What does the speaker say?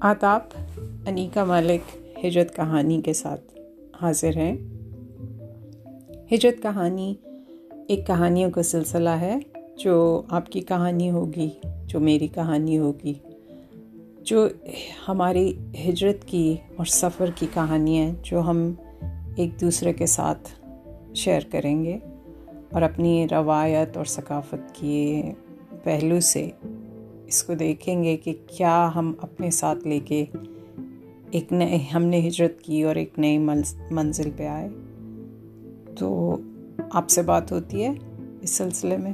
آداب، انیکا مالک، ہجرت کہانی کے ساتھ حاضر ہیں۔ ہجرت کہانی ایک کہانیوں کا سلسلہ ہے، جو آپ کی کہانی ہوگی، جو میری کہانی ہوگی۔ جو ہماری ہجرت کی اور سفر کی کہانی ہے جو ہم ایک دوسرے کے ساتھ شیئر کریں گے۔ اور اپنی روایت اور ثقافت کی پہلو سے اس کو دیکھیں گے کہ کیا ہم اپنے ساتھ لے کے ایک نئے، ہم نے ہجرت کی اور ایک نئی منزل پہ آئے۔ تو آپ سے بات ہوتی ہے اس سلسلے میں۔